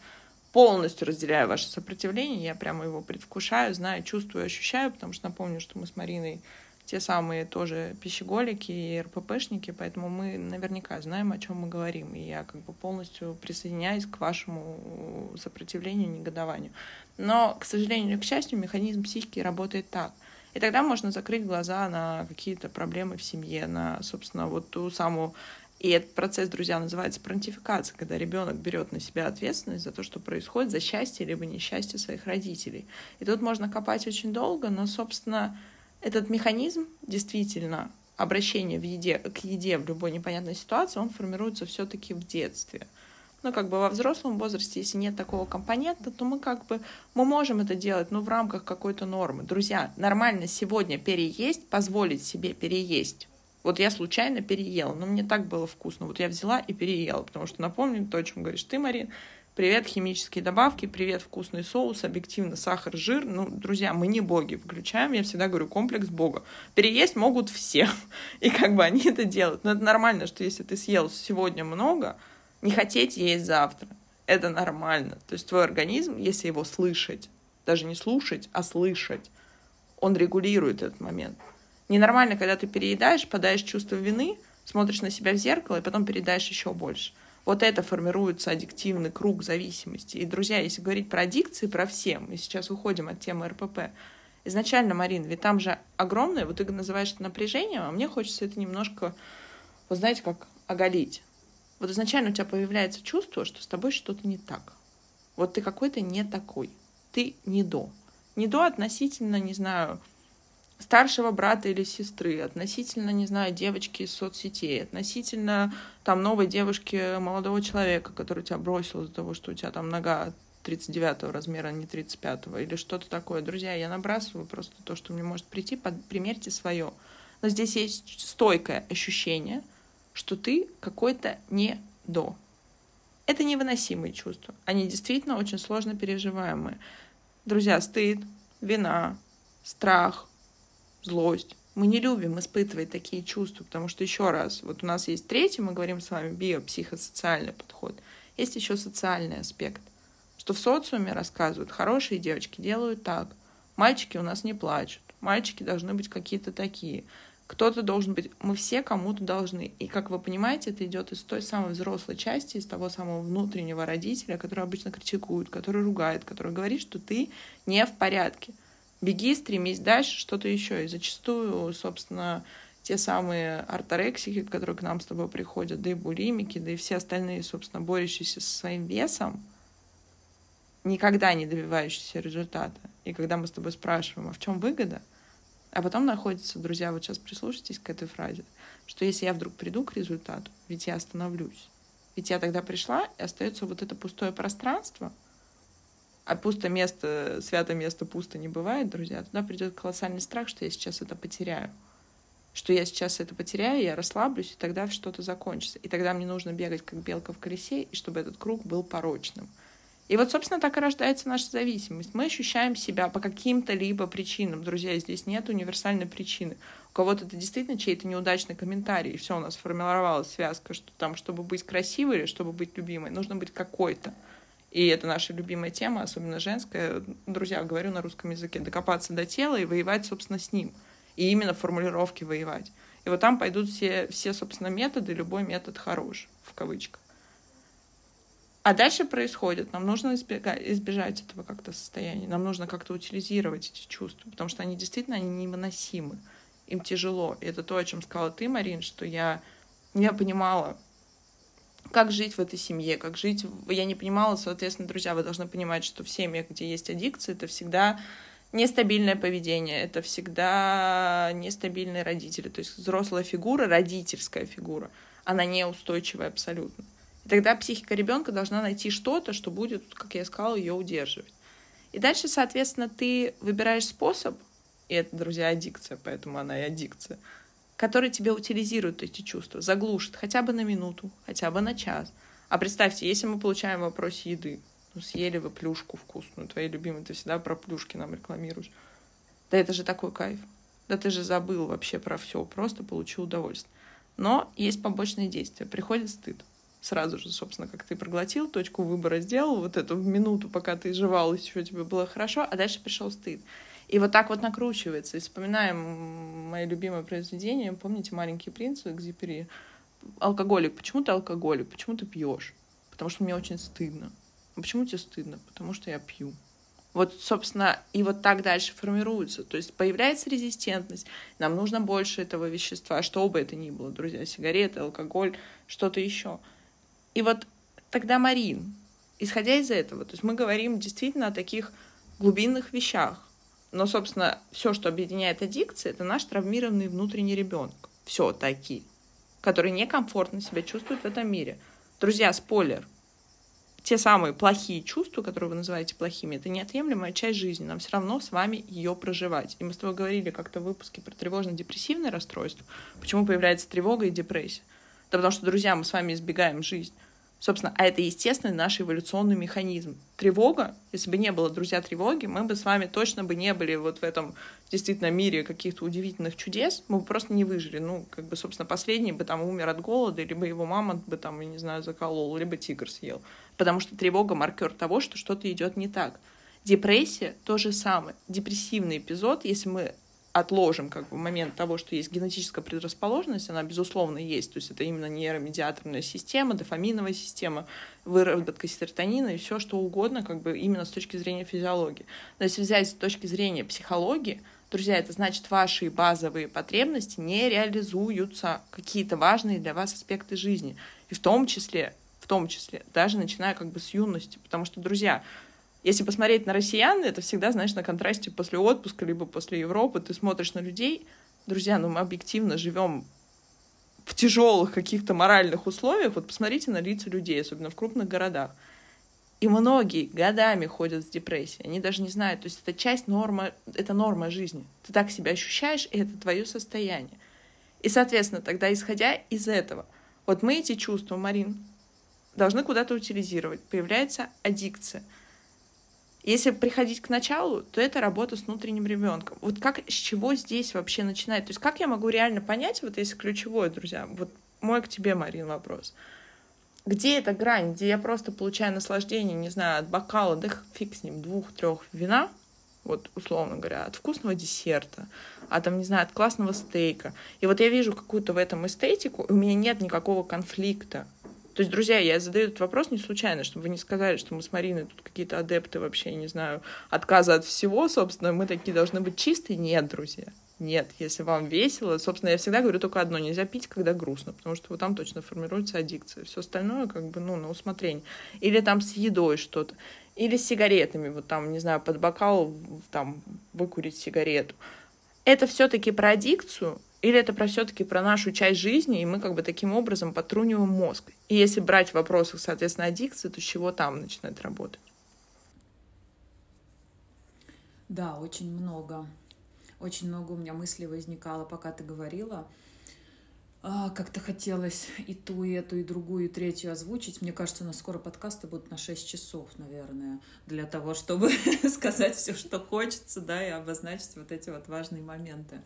полностью разделяю ваше сопротивление, я прямо его предвкушаю, знаю, чувствую, ощущаю, потому что напомню, что мы с Мариной те самые тоже пищеголики и РППшники, поэтому мы наверняка знаем, о чем мы говорим. И я как бы полностью присоединяюсь к вашему сопротивлению, негодованию. Но, к сожалению или к счастью, механизм психики работает так. И тогда можно закрыть глаза на какие-то проблемы в семье, на, собственно, вот ту самую и этот процесс, друзья, называется парентификация, когда ребенок берет на себя ответственность за то, что происходит, за счастье либо несчастье своих родителей. И тут можно копать очень долго, но, собственно, этот механизм действительно обращения в еде, к еде в любой непонятной ситуации, он формируется все-таки в детстве. Ну, как бы во взрослом возрасте, если нет такого компонента, то мы как бы, мы можем это делать, но в рамках какой-то нормы. Друзья, нормально сегодня переесть, позволить себе переесть вот я случайно переела, но мне так было вкусно. Вот я взяла и переела, потому что напомню то, о чем говоришь ты, Марин. Привет, химические добавки, привет, вкусный соус, объективно, сахар, жир. Ну, друзья, мы не боги. Включаем, я всегда говорю, комплекс бога. Переесть могут все. [LAUGHS] И как бы они это делают. Но это нормально, что если ты съел сегодня много, не хотеть есть завтра. Это нормально. То есть твой организм, если его слышать, даже не слушать, а слышать, он регулирует этот момент. Ненормально, когда ты переедаешь, подаешь чувство вины, смотришь на себя в зеркало и потом переедаешь еще больше. Вот это формируется аддиктивный круг зависимости. И, друзья, если говорить про аддикции, про все, мы сейчас уходим от темы РПП. Изначально, Марин, ведь там же огромное, вот ты называешь это напряжением, а мне хочется это немножко, вы знаете, как оголить. Вот изначально у тебя появляется чувство, что с тобой что-то не так. Вот ты какой-то не такой. Ты не до. Не до относительно, не знаю, старшего брата или сестры, относительно, не знаю, девочки из соцсетей, относительно там новой девушки, молодого человека, который тебя бросил из-за того, что у тебя там нога 39 размера, а не 35 или что-то такое. Друзья, я набрасываю просто то, что мне может прийти, под, примерьте свое. Но здесь есть стойкое ощущение, что ты какой-то не до. Это невыносимые чувства. Они действительно очень сложно переживаемые. Друзья, стыд, вина, страх, злость. Мы не любим испытывать такие чувства, потому что, еще раз, вот у нас есть третий, мы говорим с вами биопсихосоциальный подход. Есть еще социальный аспект, что в социуме рассказывают, хорошие девочки делают так, мальчики у нас не плачут, мальчики должны быть какие-то такие, кто-то должен быть, мы все кому-то должны. И, как вы понимаете, это идет из той самой взрослой части, из того самого внутреннего родителя, который обычно критикует, который ругает, который говорит, что ты не в порядке беги, стремись дальше, что-то еще. И зачастую, собственно, те самые арторексики, которые к нам с тобой приходят, да и булимики, да и все остальные, собственно, борющиеся со своим весом, никогда не добивающиеся результата. И когда мы с тобой спрашиваем, а в чем выгода, а потом находится, друзья, вот сейчас прислушайтесь к этой фразе, что если я вдруг приду к результату, ведь я остановлюсь. Ведь я тогда пришла, и остается вот это пустое пространство — а пусто место, святое место пусто не бывает, друзья, туда придет колоссальный страх, что я сейчас это потеряю. Что я сейчас это потеряю, я расслаблюсь, и тогда что-то закончится. И тогда мне нужно бегать, как белка в колесе, и чтобы этот круг был порочным. И вот, собственно, так и рождается наша зависимость. Мы ощущаем себя по каким-то либо причинам. Друзья, здесь нет универсальной причины. У кого-то это действительно чей-то неудачный комментарий, и все, у нас сформировалась связка, что там, чтобы быть красивой или чтобы быть любимой, нужно быть какой-то. И это наша любимая тема, особенно женская. Друзья, говорю на русском языке. Докопаться до тела и воевать, собственно, с ним. И именно в формулировке воевать. И вот там пойдут все, все собственно, методы, любой метод хорош, в кавычках. А дальше происходит, нам нужно избежать этого как-то состояния, нам нужно как-то утилизировать эти чувства, потому что они действительно они невыносимы, им тяжело. И это то, о чем сказала ты, Марин, что я, я понимала, как жить в этой семье, как жить... Я не понимала, соответственно, друзья, вы должны понимать, что в семьях, где есть аддикция, это всегда нестабильное поведение, это всегда нестабильные родители. То есть взрослая фигура, родительская фигура, она неустойчивая абсолютно. И тогда психика ребенка должна найти что-то, что будет, как я сказала, ее удерживать. И дальше, соответственно, ты выбираешь способ, и это, друзья, аддикция, поэтому она и аддикция — который тебе утилизирует эти чувства, заглушит хотя бы на минуту, хотя бы на час. А представьте, если мы получаем вопрос еды, ну съели вы плюшку вкусную, твои любимые, ты всегда про плюшки нам рекламируешь. Да это же такой кайф. Да ты же забыл вообще про все, просто получил удовольствие. Но есть побочные действия. Приходит стыд. Сразу же, собственно, как ты проглотил, точку выбора сделал, вот эту минуту, пока ты жевал, еще тебе было хорошо, а дальше пришел стыд. И вот так вот накручивается. И вспоминаем мое любимое произведение, помните «Маленький принц» Экзипери? Алкоголик. Почему ты алкоголик? Почему ты пьешь? Потому что мне очень стыдно. А почему тебе стыдно? Потому что я пью. Вот, собственно, и вот так дальше формируется. То есть появляется резистентность, нам нужно больше этого вещества, что бы это ни было, друзья, сигареты, алкоголь, что-то еще. И вот тогда Марин, исходя из этого, то есть мы говорим действительно о таких глубинных вещах. Но, собственно, все, что объединяет аддикции, это наш травмированный внутренний ребенок. Все такие, который некомфортно себя чувствует в этом мире. Друзья, спойлер — те самые плохие чувства, которые вы называете плохими, это неотъемлемая часть жизни. Нам все равно с вами ее проживать. И мы с тобой говорили как-то в выпуске про тревожно-депрессивное расстройство. Почему появляется тревога и депрессия? Да потому что, друзья, мы с вами избегаем жизнь. Собственно, а это естественный наш эволюционный механизм. Тревога, если бы не было, друзья, тревоги, мы бы с вами точно бы не были вот в этом действительно мире каких-то удивительных чудес, мы бы просто не выжили. Ну, как бы, собственно, последний бы там умер от голода, либо его мама бы там, я не знаю, заколол, либо тигр съел. Потому что тревога — маркер того, что что-то идет не так. Депрессия — то же самое. Депрессивный эпизод, если мы отложим как бы момент того, что есть генетическая предрасположенность, она безусловно есть, то есть это именно нейромедиаторная система, дофаминовая система, выработка серотонина и все что угодно, как бы именно с точки зрения физиологии. Но если взять с точки зрения психологии, друзья, это значит, ваши базовые потребности не реализуются, какие-то важные для вас аспекты жизни, и в том числе, в том числе, даже начиная как бы с юности, потому что, друзья, если посмотреть на россиян, это всегда, знаешь, на контрасте после отпуска, либо после Европы, ты смотришь на людей, друзья, ну мы объективно живем в тяжелых каких-то моральных условиях, вот посмотрите на лица людей, особенно в крупных городах. И многие годами ходят с депрессией, они даже не знают, то есть это часть нормы, это норма жизни. Ты так себя ощущаешь, и это твое состояние. И, соответственно, тогда, исходя из этого, вот мы эти чувства, Марин, должны куда-то утилизировать. Появляется аддикция — если приходить к началу, то это работа с внутренним ребенком. Вот как, с чего здесь вообще начинать? То есть как я могу реально понять, вот если ключевое, друзья, вот мой к тебе, Марин, вопрос. Где эта грань, где я просто получаю наслаждение, не знаю, от бокала, да фиг с ним, двух-трех вина, вот условно говоря, от вкусного десерта, а там, не знаю, от классного стейка. И вот я вижу какую-то в этом эстетику, и у меня нет никакого конфликта. То есть, друзья, я задаю этот вопрос не случайно, чтобы вы не сказали, что мы с Мариной тут какие-то адепты вообще, не знаю, отказа от всего, собственно, мы такие должны быть чистые. Нет, друзья. Нет, если вам весело, собственно, я всегда говорю только одно, нельзя пить, когда грустно, потому что вот там точно формируется аддикция. Все остальное как бы, ну, на усмотрение. Или там с едой что-то. Или с сигаретами, вот там, не знаю, под бокал там выкурить сигарету. Это все-таки про аддикцию, или это про все-таки про нашу часть жизни, и мы как бы таким образом потруниваем мозг. И если брать в вопросах, соответственно, аддикции, то с чего там начинает работать? Да, очень много. Очень много у меня мыслей возникало, пока ты говорила как-то хотелось и ту, и эту, и другую, и третью озвучить. Мне кажется, у нас скоро подкасты будут на 6 часов, наверное, для того, чтобы [LAUGHS] сказать все, что хочется, да, и обозначить вот эти вот важные моменты.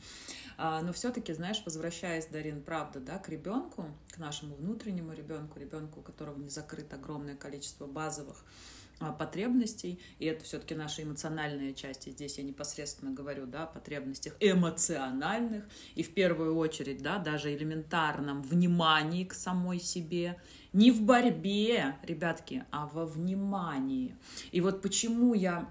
А, но все-таки, знаешь, возвращаясь, Дарин, правда, да, к ребенку, к нашему внутреннему ребенку, ребенку, у которого не закрыто огромное количество базовых а, потребностей, и это все-таки наша эмоциональная часть, и здесь я непосредственно говорю, да, о потребностях эмоциональных, и в первую очередь, да, даже элементарном внимании к самой себе, не в борьбе, ребятки, а во внимании. И вот почему я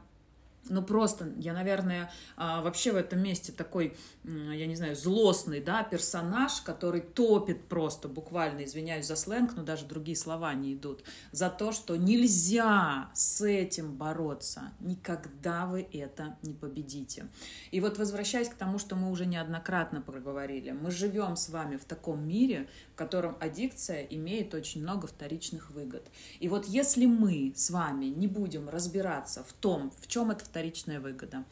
ну просто, я, наверное, а, вообще в этом месте такой, я не знаю, злостный, да, персонаж, который топит просто, буквально, извиняюсь за сленг, но даже другие слова не идут, за то, что нельзя с этим бороться, никогда вы это не победите. И вот возвращаясь к тому, что мы уже неоднократно проговорили, мы живем с вами в таком мире, в котором аддикция имеет очень много вторичных выгод. И вот если мы с вами не будем разбираться в том, в чем это вторичная выгода,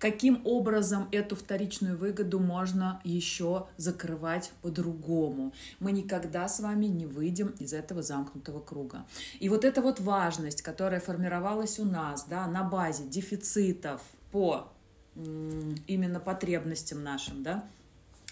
каким образом эту вторичную выгоду можно еще закрывать по-другому, мы никогда с вами не выйдем из этого замкнутого круга. И вот эта вот важность, которая формировалась у нас да, на базе дефицитов по именно потребностям нашим, да,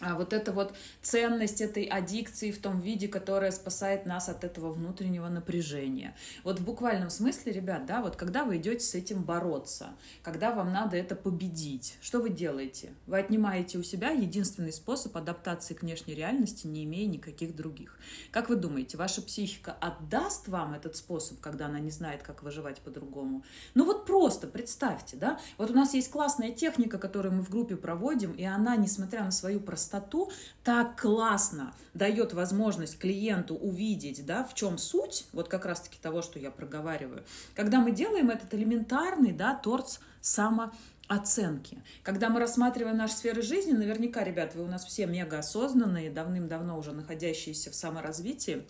а вот эта вот ценность этой аддикции в том виде, которая спасает нас от этого внутреннего напряжения. Вот в буквальном смысле, ребят, да, вот когда вы идете с этим бороться, когда вам надо это победить, что вы делаете? Вы отнимаете у себя единственный способ адаптации к внешней реальности, не имея никаких других. Как вы думаете, ваша психика отдаст вам этот способ, когда она не знает, как выживать по-другому? Ну вот просто представьте, да, вот у нас есть классная техника, которую мы в группе проводим, и она, несмотря на свою простоту, простоту так классно дает возможность клиенту увидеть, да, в чем суть, вот как раз-таки того, что я проговариваю. Когда мы делаем этот элементарный, да, торц самооценки. Когда мы рассматриваем наши сферы жизни, наверняка, ребят, вы у нас все мега осознанные, давным-давно уже находящиеся в саморазвитии,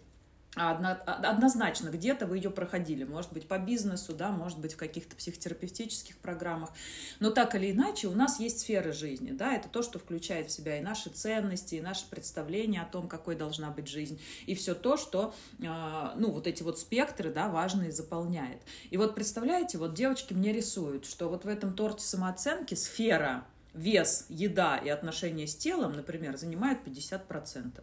однозначно где-то вы ее проходили, может быть, по бизнесу, да, может быть, в каких-то психотерапевтических программах, но так или иначе у нас есть сферы жизни, да, это то, что включает в себя и наши ценности, и наши представления о том, какой должна быть жизнь, и все то, что, а, ну, вот эти вот спектры, да, важные заполняет. И вот представляете, вот девочки мне рисуют, что вот в этом торте самооценки сфера вес, еда и отношения с телом, например, занимает 50%.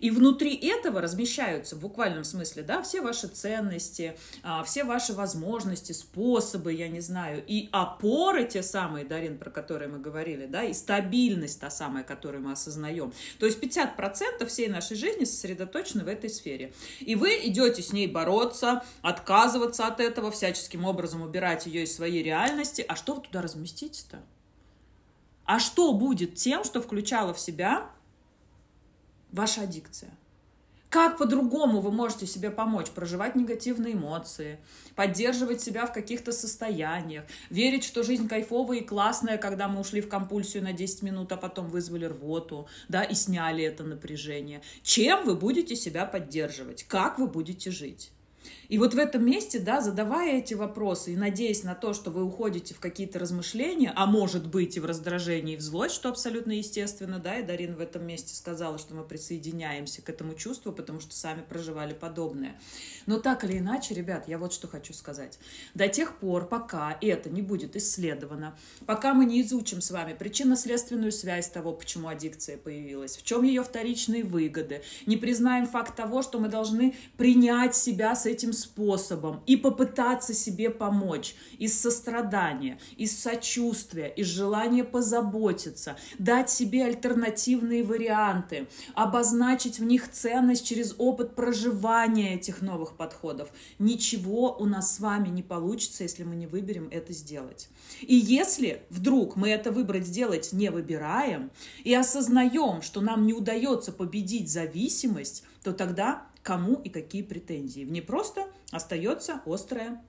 И внутри этого размещаются в буквальном смысле, да, все ваши ценности, а, все ваши возможности, способы, я не знаю, и опоры те самые, Дарин, про которые мы говорили, да, и стабильность та самая, которую мы осознаем. То есть 50% всей нашей жизни сосредоточены в этой сфере. И вы идете с ней бороться, отказываться от этого, всяческим образом убирать ее из своей реальности. А что вы туда разместите-то? А что будет тем, что включало в себя ваша аддикция. Как по-другому вы можете себе помочь проживать негативные эмоции, поддерживать себя в каких-то состояниях, верить, что жизнь кайфовая и классная, когда мы ушли в компульсию на 10 минут, а потом вызвали рвоту, да, и сняли это напряжение. Чем вы будете себя поддерживать? Как вы будете жить? И вот в этом месте, да, задавая эти вопросы и надеясь на то, что вы уходите в какие-то размышления, а может быть и в раздражение, и в злость, что абсолютно естественно, да, и Дарина в этом месте сказала, что мы присоединяемся к этому чувству, потому что сами проживали подобное. Но так или иначе, ребят, я вот что хочу сказать. До тех пор, пока это не будет исследовано, пока мы не изучим с вами причинно-следственную связь того, почему аддикция появилась, в чем ее вторичные выгоды, не признаем факт того, что мы должны принять себя с этим способом и попытаться себе помочь из сострадания, из сочувствия, из желания позаботиться, дать себе альтернативные варианты, обозначить в них ценность через опыт проживания этих новых подходов. Ничего у нас с вами не получится, если мы не выберем это сделать. И если вдруг мы это выбрать сделать не выбираем и осознаем, что нам не удается победить зависимость, то тогда кому и какие претензии. В ней просто остается острая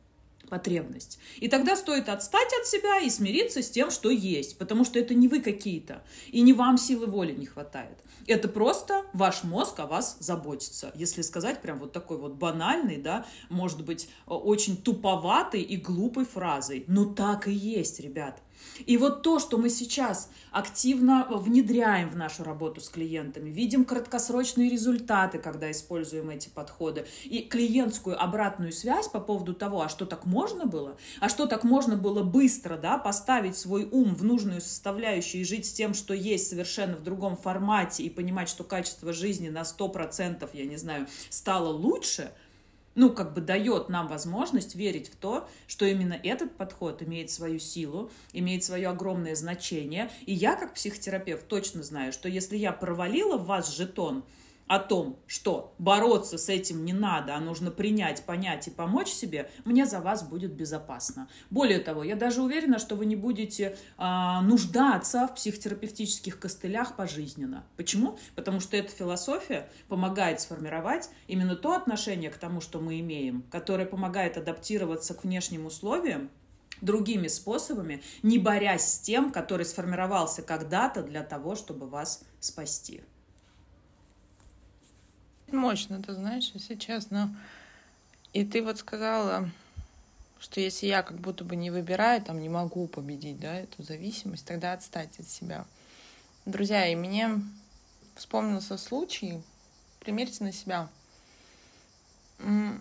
потребность. И тогда стоит отстать от себя и смириться с тем, что есть, потому что это не вы какие-то, и не вам силы воли не хватает. Это просто ваш мозг о вас заботится. Если сказать прям вот такой вот банальный, да, может быть, очень туповатой и глупой фразой. Но так и есть, ребят. И вот то, что мы сейчас активно внедряем в нашу работу с клиентами, видим краткосрочные результаты, когда используем эти подходы, и клиентскую обратную связь по поводу того, а что так можно было, а что так можно было быстро да, поставить свой ум в нужную составляющую и жить с тем, что есть совершенно в другом формате, и понимать, что качество жизни на 100%, я не знаю, стало лучше – ну, как бы дает нам возможность верить в то, что именно этот подход имеет свою силу, имеет свое огромное значение. И я, как психотерапевт, точно знаю, что если я провалила в вас жетон, о том, что бороться с этим не надо, а нужно принять, понять и помочь себе, мне за вас будет безопасно. Более того, я даже уверена, что вы не будете а, нуждаться в психотерапевтических костылях пожизненно. Почему? Потому что эта философия помогает сформировать именно то отношение к тому, что мы имеем, которое помогает адаптироваться к внешним условиям, другими способами, не борясь с тем, который сформировался когда-то для того, чтобы вас спасти. Мощно, ты знаешь, если честно. И ты вот сказала, что если я как будто бы не выбираю, там не могу победить, да, эту зависимость, тогда отстать от себя. Друзья, и мне вспомнился случай, примерьте на себя. В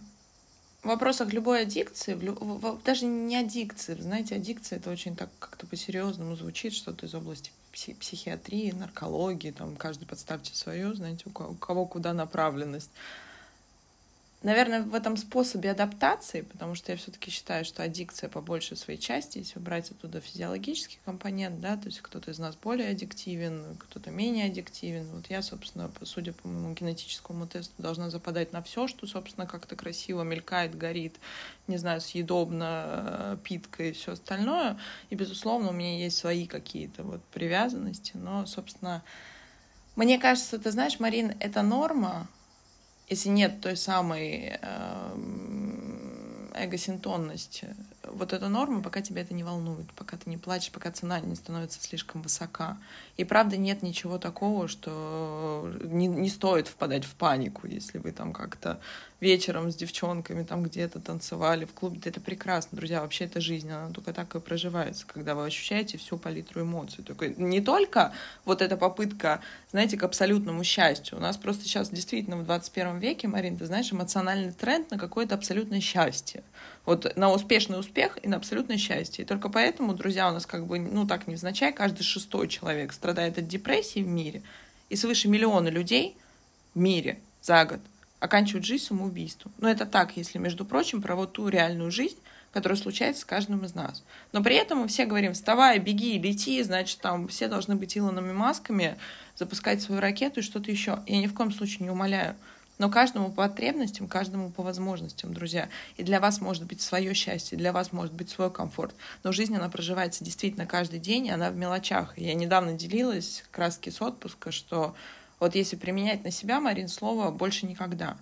вопросах любой аддикции, в, в, даже не аддикции, знаете, аддикция это очень так как-то по-серьезному звучит, что-то из области пси психиатрии, наркологии, там каждый подставьте свое, знаете, у кого, у кого куда направленность наверное, в этом способе адаптации, потому что я все-таки считаю, что аддикция по большей своей части, если брать оттуда физиологический компонент, да, то есть кто-то из нас более аддиктивен, кто-то менее аддиктивен. Вот я, собственно, судя по моему генетическому тесту, должна западать на все, что, собственно, как-то красиво мелькает, горит, не знаю, съедобно, э, питка и все остальное. И, безусловно, у меня есть свои какие-то вот привязанности, но, собственно, мне кажется, ты знаешь, Марин, это норма, если нет той самой эм, эгосинтонности, вот эта норма, пока тебя это не волнует, пока ты не плачешь, пока цена не становится слишком высока. И правда нет ничего такого, что не, не стоит впадать в панику, если вы там как-то вечером с девчонками там где-то танцевали в клубе. Это прекрасно, друзья. Вообще это жизнь, она только так и проживается, когда вы ощущаете всю палитру эмоций. Только не только вот эта попытка, знаете, к абсолютному счастью. У нас просто сейчас действительно в 21 веке, Марин, ты знаешь, эмоциональный тренд на какое-то абсолютное счастье. Вот на успешный успех и на абсолютное счастье. И только поэтому, друзья, у нас как бы, ну так невзначай, каждый шестой человек страдает от депрессии в мире. И свыше миллиона людей в мире за год оканчивают жизнь самоубийством. Но это так, если, между прочим, про вот ту реальную жизнь, которая случается с каждым из нас. Но при этом мы все говорим, вставай, беги, лети, значит, там все должны быть Илонами Масками, запускать свою ракету и что-то еще. Я ни в коем случае не умоляю. Но каждому по потребностям, каждому по возможностям, друзья. И для вас может быть свое счастье, для вас может быть свой комфорт. Но жизнь, она проживается действительно каждый день, и она в мелочах. Я недавно делилась краски с отпуска, что вот если применять на себя, Марин, слово «больше никогда».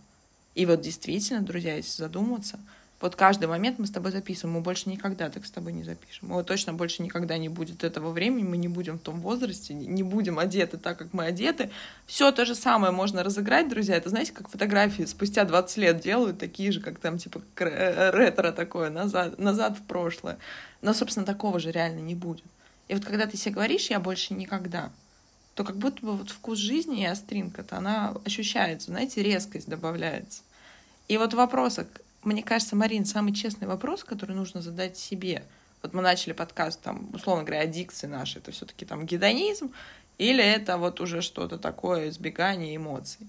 И вот действительно, друзья, если задуматься, вот каждый момент мы с тобой записываем, мы больше никогда так с тобой не запишем. Мы точно больше никогда не будет этого времени, мы не будем в том возрасте, не будем одеты так, как мы одеты. Все то же самое можно разыграть, друзья. Это, знаете, как фотографии спустя 20 лет делают, такие же, как там, типа, э, ретро такое, назад, назад в прошлое. Но, собственно, такого же реально не будет. И вот когда ты себе говоришь, я больше никогда, то как будто бы вот вкус жизни и остринка-то, она ощущается, знаете, резкость добавляется. И вот вопросок, мне кажется, Марин, самый честный вопрос, который нужно задать себе. Вот мы начали подкаст, там, условно говоря, аддикции наши, это все таки там гедонизм, или это вот уже что-то такое, избегание эмоций?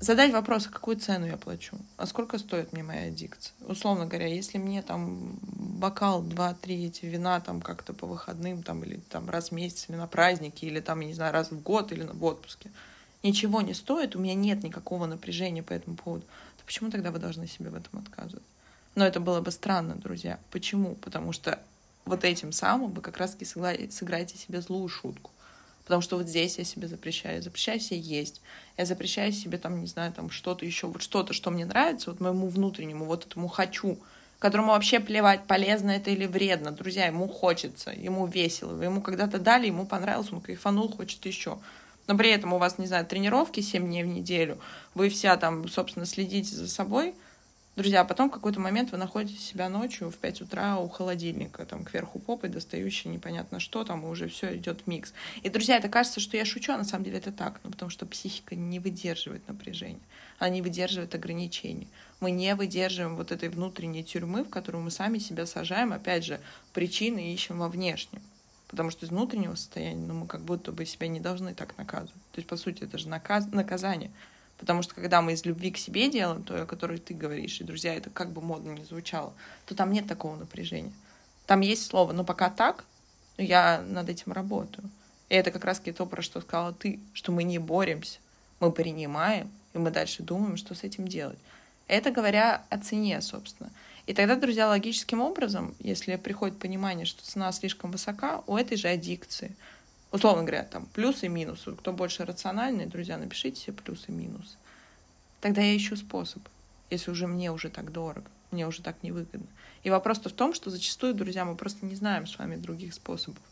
Задать вопрос, а какую цену я плачу, а сколько стоит мне моя аддикция. Условно говоря, если мне там бокал, два-три эти вина там как-то по выходным, там, или там раз в месяц, или на праздники, или там, я не знаю, раз в год, или в отпуске, ничего не стоит, у меня нет никакого напряжения по этому поводу, то почему тогда вы должны себе в этом отказывать? Но это было бы странно, друзья. Почему? Потому что вот этим самым вы как раз-таки сыграете себе злую шутку. Потому что вот здесь я себе запрещаю. Я запрещаю себе есть. Я запрещаю себе там, не знаю, там что-то еще, вот что-то, что мне нравится, вот моему внутреннему, вот этому хочу, которому вообще плевать, полезно это или вредно. Друзья, ему хочется, ему весело. Вы ему когда-то дали, ему понравилось, он кайфанул, хочет еще. Но при этом у вас, не знаю, тренировки 7 дней в неделю, вы вся там, собственно, следите за собой — Друзья, а потом в какой-то момент вы находите себя ночью в 5 утра у холодильника, там, кверху попой, достающий непонятно что, там, и уже все идет микс. И, друзья, это кажется, что я шучу, а на самом деле это так, ну, потому что психика не выдерживает напряжения, она не выдерживает ограничений. Мы не выдерживаем вот этой внутренней тюрьмы, в которую мы сами себя сажаем, опять же, причины ищем во внешнем. Потому что из внутреннего состояния, ну, мы как будто бы себя не должны так наказывать. То есть, по сути, это же наказ... наказание. Потому что когда мы из любви к себе делаем, то, о которой ты говоришь, и, друзья, это как бы модно не звучало, то там нет такого напряжения. Там есть слово, но пока так, я над этим работаю. И это как раз то, про что сказала ты, что мы не боремся, мы принимаем, и мы дальше думаем, что с этим делать. Это говоря о цене, собственно. И тогда, друзья, логическим образом, если приходит понимание, что цена слишком высока, у этой же аддикции – Условно говоря, там плюсы и минусы. Кто больше рациональный, друзья, напишите себе плюсы и минусы. Тогда я ищу способ, если уже мне уже так дорого, мне уже так невыгодно. И вопрос-то в том, что зачастую, друзья, мы просто не знаем с вами других способов.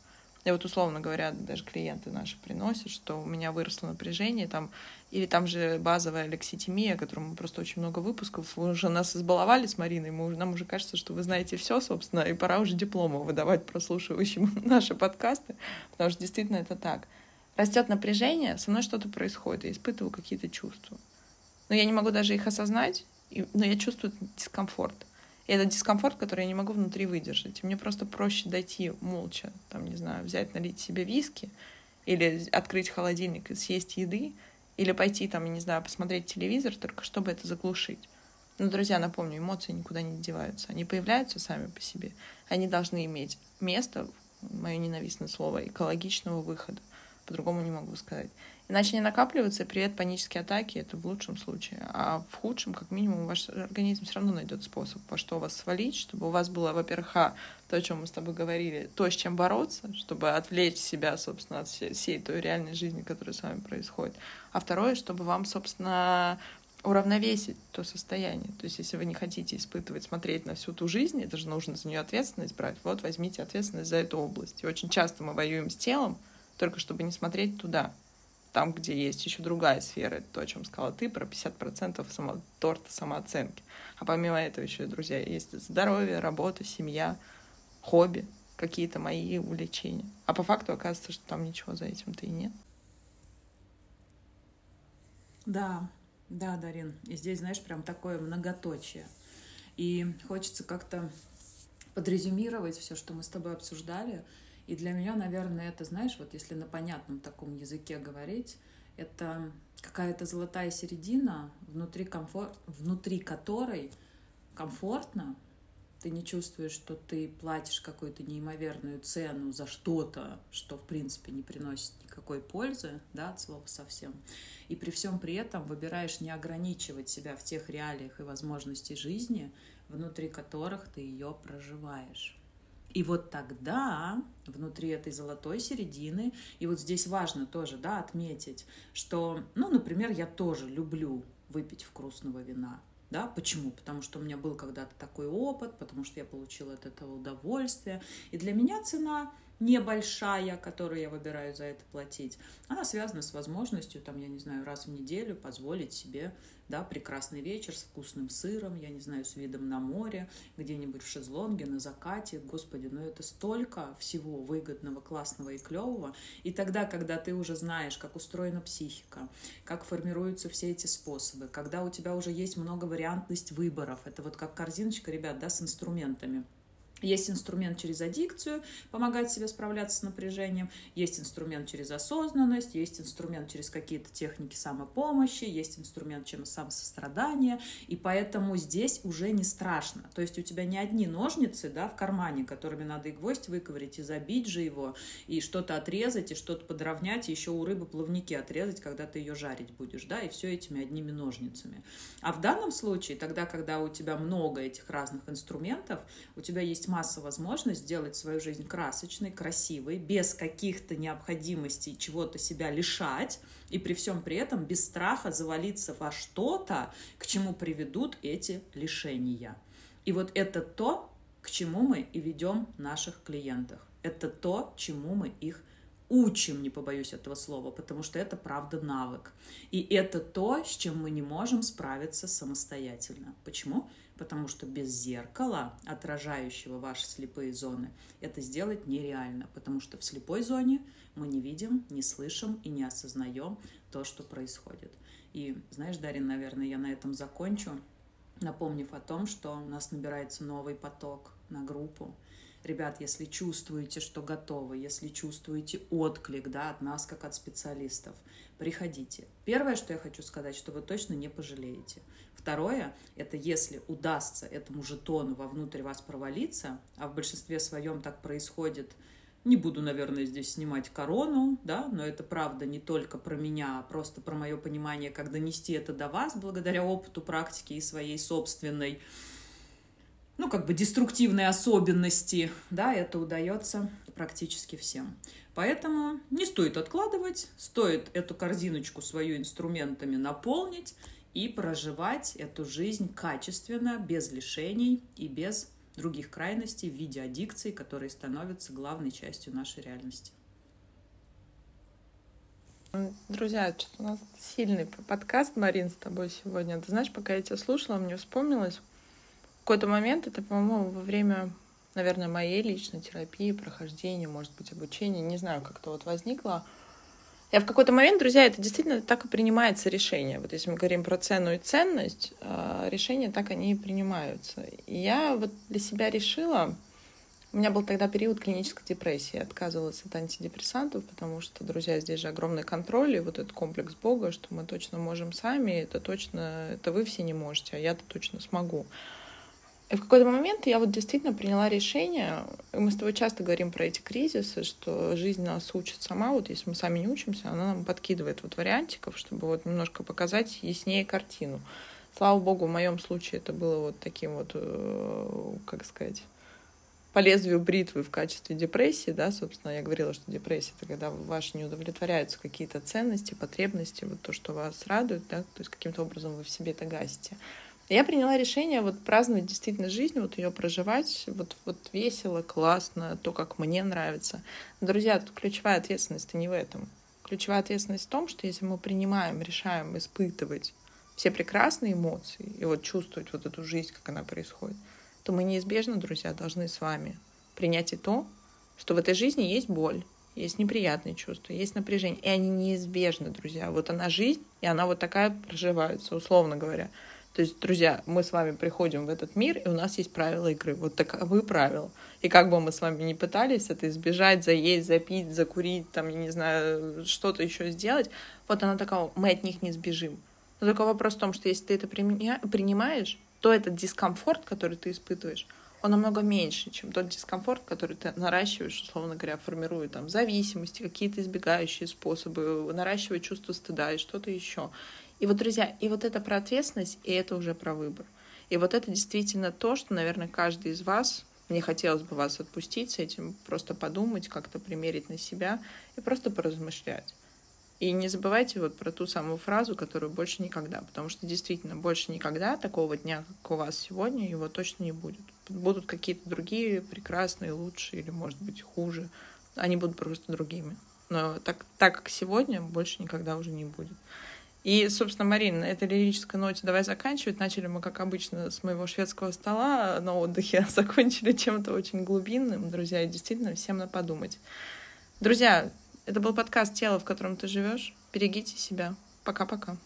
И вот, условно говоря, даже клиенты наши приносят, что у меня выросло напряжение, там, или там же базовая лекситимия, мы просто очень много выпусков, вы уже нас избаловали с Мариной, мы, нам уже кажется, что вы знаете все, собственно, и пора уже дипломы выдавать прослушивающим [LAUGHS] наши подкасты, потому что действительно это так. Растет напряжение, со мной что-то происходит, я испытываю какие-то чувства. Но я не могу даже их осознать, но я чувствую дискомфорт. И это дискомфорт, который я не могу внутри выдержать. Мне просто проще дойти молча, там, не знаю, взять, налить себе виски, или открыть холодильник и съесть еды, или пойти там, не знаю, посмотреть телевизор, только чтобы это заглушить. Но, друзья, напомню, эмоции никуда не деваются. Они появляются сами по себе. Они должны иметь место, мое ненавистное слово, экологичного выхода. По-другому не могу сказать. Иначе не накапливаются, и привет, панические атаки, это в лучшем случае. А в худшем, как минимум, ваш организм все равно найдет способ, во что вас свалить, чтобы у вас было, во-первых, а, то, о чем мы с тобой говорили, то, с чем бороться, чтобы отвлечь себя, собственно, от всей, всей той реальной жизни, которая с вами происходит. А второе, чтобы вам, собственно, уравновесить то состояние. То есть, если вы не хотите испытывать, смотреть на всю ту жизнь, это же нужно за нее ответственность брать. Вот возьмите ответственность за эту область. И очень часто мы воюем с телом, только чтобы не смотреть туда там, где есть еще другая сфера, это то, о чем сказала ты, про 50% само, торта самооценки. А помимо этого еще, друзья, есть здоровье, работа, семья, хобби, какие-то мои увлечения. А по факту оказывается, что там ничего за этим-то и нет. Да, да, Дарин. И здесь, знаешь, прям такое многоточие. И хочется как-то подрезюмировать все, что мы с тобой обсуждали — и для меня, наверное, это, знаешь, вот если на понятном таком языке говорить, это какая-то золотая середина, внутри, комфорт, внутри которой комфортно, ты не чувствуешь, что ты платишь какую-то неимоверную цену за что-то, что, в принципе, не приносит никакой пользы, да, от слова совсем. И при всем при этом выбираешь не ограничивать себя в тех реалиях и возможностей жизни, внутри которых ты ее проживаешь. И вот тогда внутри этой золотой середины, и вот здесь важно тоже да, отметить, что, ну, например, я тоже люблю выпить вкусного вина. Да, почему? Потому что у меня был когда-то такой опыт, потому что я получила от этого удовольствие. И для меня цена небольшая, которую я выбираю за это платить, она связана с возможностью, там, я не знаю, раз в неделю позволить себе, да, прекрасный вечер с вкусным сыром, я не знаю, с видом на море, где-нибудь в шезлонге, на закате. Господи, ну это столько всего выгодного, классного и клевого. И тогда, когда ты уже знаешь, как устроена психика, как формируются все эти способы, когда у тебя уже есть много вариантность выборов, это вот как корзиночка, ребят, да, с инструментами – есть инструмент через аддикцию, помогать себе справляться с напряжением. Есть инструмент через осознанность, есть инструмент через какие-то техники самопомощи, есть инструмент через самосострадание. И поэтому здесь уже не страшно. То есть у тебя не одни ножницы да, в кармане, которыми надо и гвоздь выковырять, и забить же его, и что-то отрезать, и что-то подровнять, и еще у рыбы плавники отрезать, когда ты ее жарить будешь. Да, и все этими одними ножницами. А в данном случае, тогда, когда у тебя много этих разных инструментов, у тебя есть масса возможностей сделать свою жизнь красочной, красивой, без каких-то необходимостей чего-то себя лишать, и при всем при этом без страха завалиться во что-то, к чему приведут эти лишения. И вот это то, к чему мы и ведем наших клиентов. Это то, чему мы их учим, не побоюсь этого слова, потому что это правда навык. И это то, с чем мы не можем справиться самостоятельно. Почему? Потому что без зеркала, отражающего ваши слепые зоны, это сделать нереально, потому что в слепой зоне мы не видим, не слышим и не осознаем то, что происходит. И знаешь, Дарин, наверное, я на этом закончу, напомнив о том, что у нас набирается новый поток на группу, Ребят, если чувствуете, что готовы, если чувствуете отклик да, от нас, как от специалистов, приходите. Первое, что я хочу сказать, что вы точно не пожалеете. Второе, это если удастся этому жетону вовнутрь вас провалиться, а в большинстве своем так происходит, не буду, наверное, здесь снимать корону, да, но это правда не только про меня, а просто про мое понимание, как донести это до вас благодаря опыту, практике и своей собственной ну, как бы деструктивные особенности, да, это удается практически всем. Поэтому не стоит откладывать, стоит эту корзиночку свою инструментами наполнить и проживать эту жизнь качественно, без лишений и без других крайностей в виде аддикций, которые становятся главной частью нашей реальности. Друзья, что-то у нас сильный подкаст, Марин, с тобой сегодня. Ты знаешь, пока я тебя слушала, мне вспомнилось, какой-то момент, это, по-моему, во время, наверное, моей личной терапии, прохождения, может быть, обучения, не знаю, как это вот возникло. Я в какой-то момент, друзья, это действительно так и принимается решение. Вот если мы говорим про цену и ценность, а, решения так они и принимаются. И я вот для себя решила, у меня был тогда период клинической депрессии. Я отказывалась от антидепрессантов, потому что, друзья, здесь же огромный контроль и вот этот комплекс Бога, что мы точно можем сами, это точно, это вы все не можете, а я-то точно смогу. И в какой-то момент я вот действительно приняла решение, мы с тобой часто говорим про эти кризисы, что жизнь нас учит сама, вот если мы сами не учимся, она нам подкидывает вот вариантиков, чтобы вот немножко показать яснее картину. Слава богу, в моем случае это было вот таким вот, э, как сказать, по лезвию бритвы в качестве депрессии, да, собственно, я говорила, что депрессия — это когда ваши не удовлетворяются какие-то ценности, потребности, вот то, что вас радует, да, то есть каким-то образом вы в себе это гасите. Я приняла решение вот праздновать действительно жизнь, вот ее проживать, вот, вот весело, классно, то, как мне нравится. Друзья, тут ключевая ответственность не в этом. Ключевая ответственность в том, что если мы принимаем, решаем испытывать все прекрасные эмоции и вот чувствовать вот эту жизнь, как она происходит, то мы неизбежно, друзья, должны с вами принять и то, что в этой жизни есть боль, есть неприятные чувства, есть напряжение, и они неизбежны, друзья. Вот она жизнь, и она вот такая проживается, условно говоря. То есть, друзья, мы с вами приходим в этот мир, и у нас есть правила игры. Вот таковы правила. И как бы мы с вами не пытались это избежать, заесть, запить, закурить, там, я не знаю, что-то еще сделать, вот она такая, мы от них не сбежим. Но только вопрос в том, что если ты это принимаешь, то этот дискомфорт, который ты испытываешь, он намного меньше, чем тот дискомфорт, который ты наращиваешь, условно говоря, формируя там зависимости, какие-то избегающие способы, наращивая чувство стыда и что-то еще. И вот, друзья, и вот это про ответственность, и это уже про выбор. И вот это действительно то, что, наверное, каждый из вас, мне хотелось бы вас отпустить с этим, просто подумать, как-то примерить на себя и просто поразмышлять. И не забывайте вот про ту самую фразу, которую больше никогда, потому что действительно больше никогда такого дня, как у вас сегодня, его точно не будет. Будут какие-то другие прекрасные, лучшие или, может быть, хуже. Они будут просто другими. Но так, так как сегодня, больше никогда уже не будет. И, собственно, Марина, на этой лирической ноте давай заканчивать. Начали мы, как обычно, с моего шведского стола на отдыхе, а закончили чем-то очень глубинным. Друзья, действительно, всем на подумать. Друзья, это был подкаст «Тело, в котором ты живешь». Берегите себя. Пока-пока.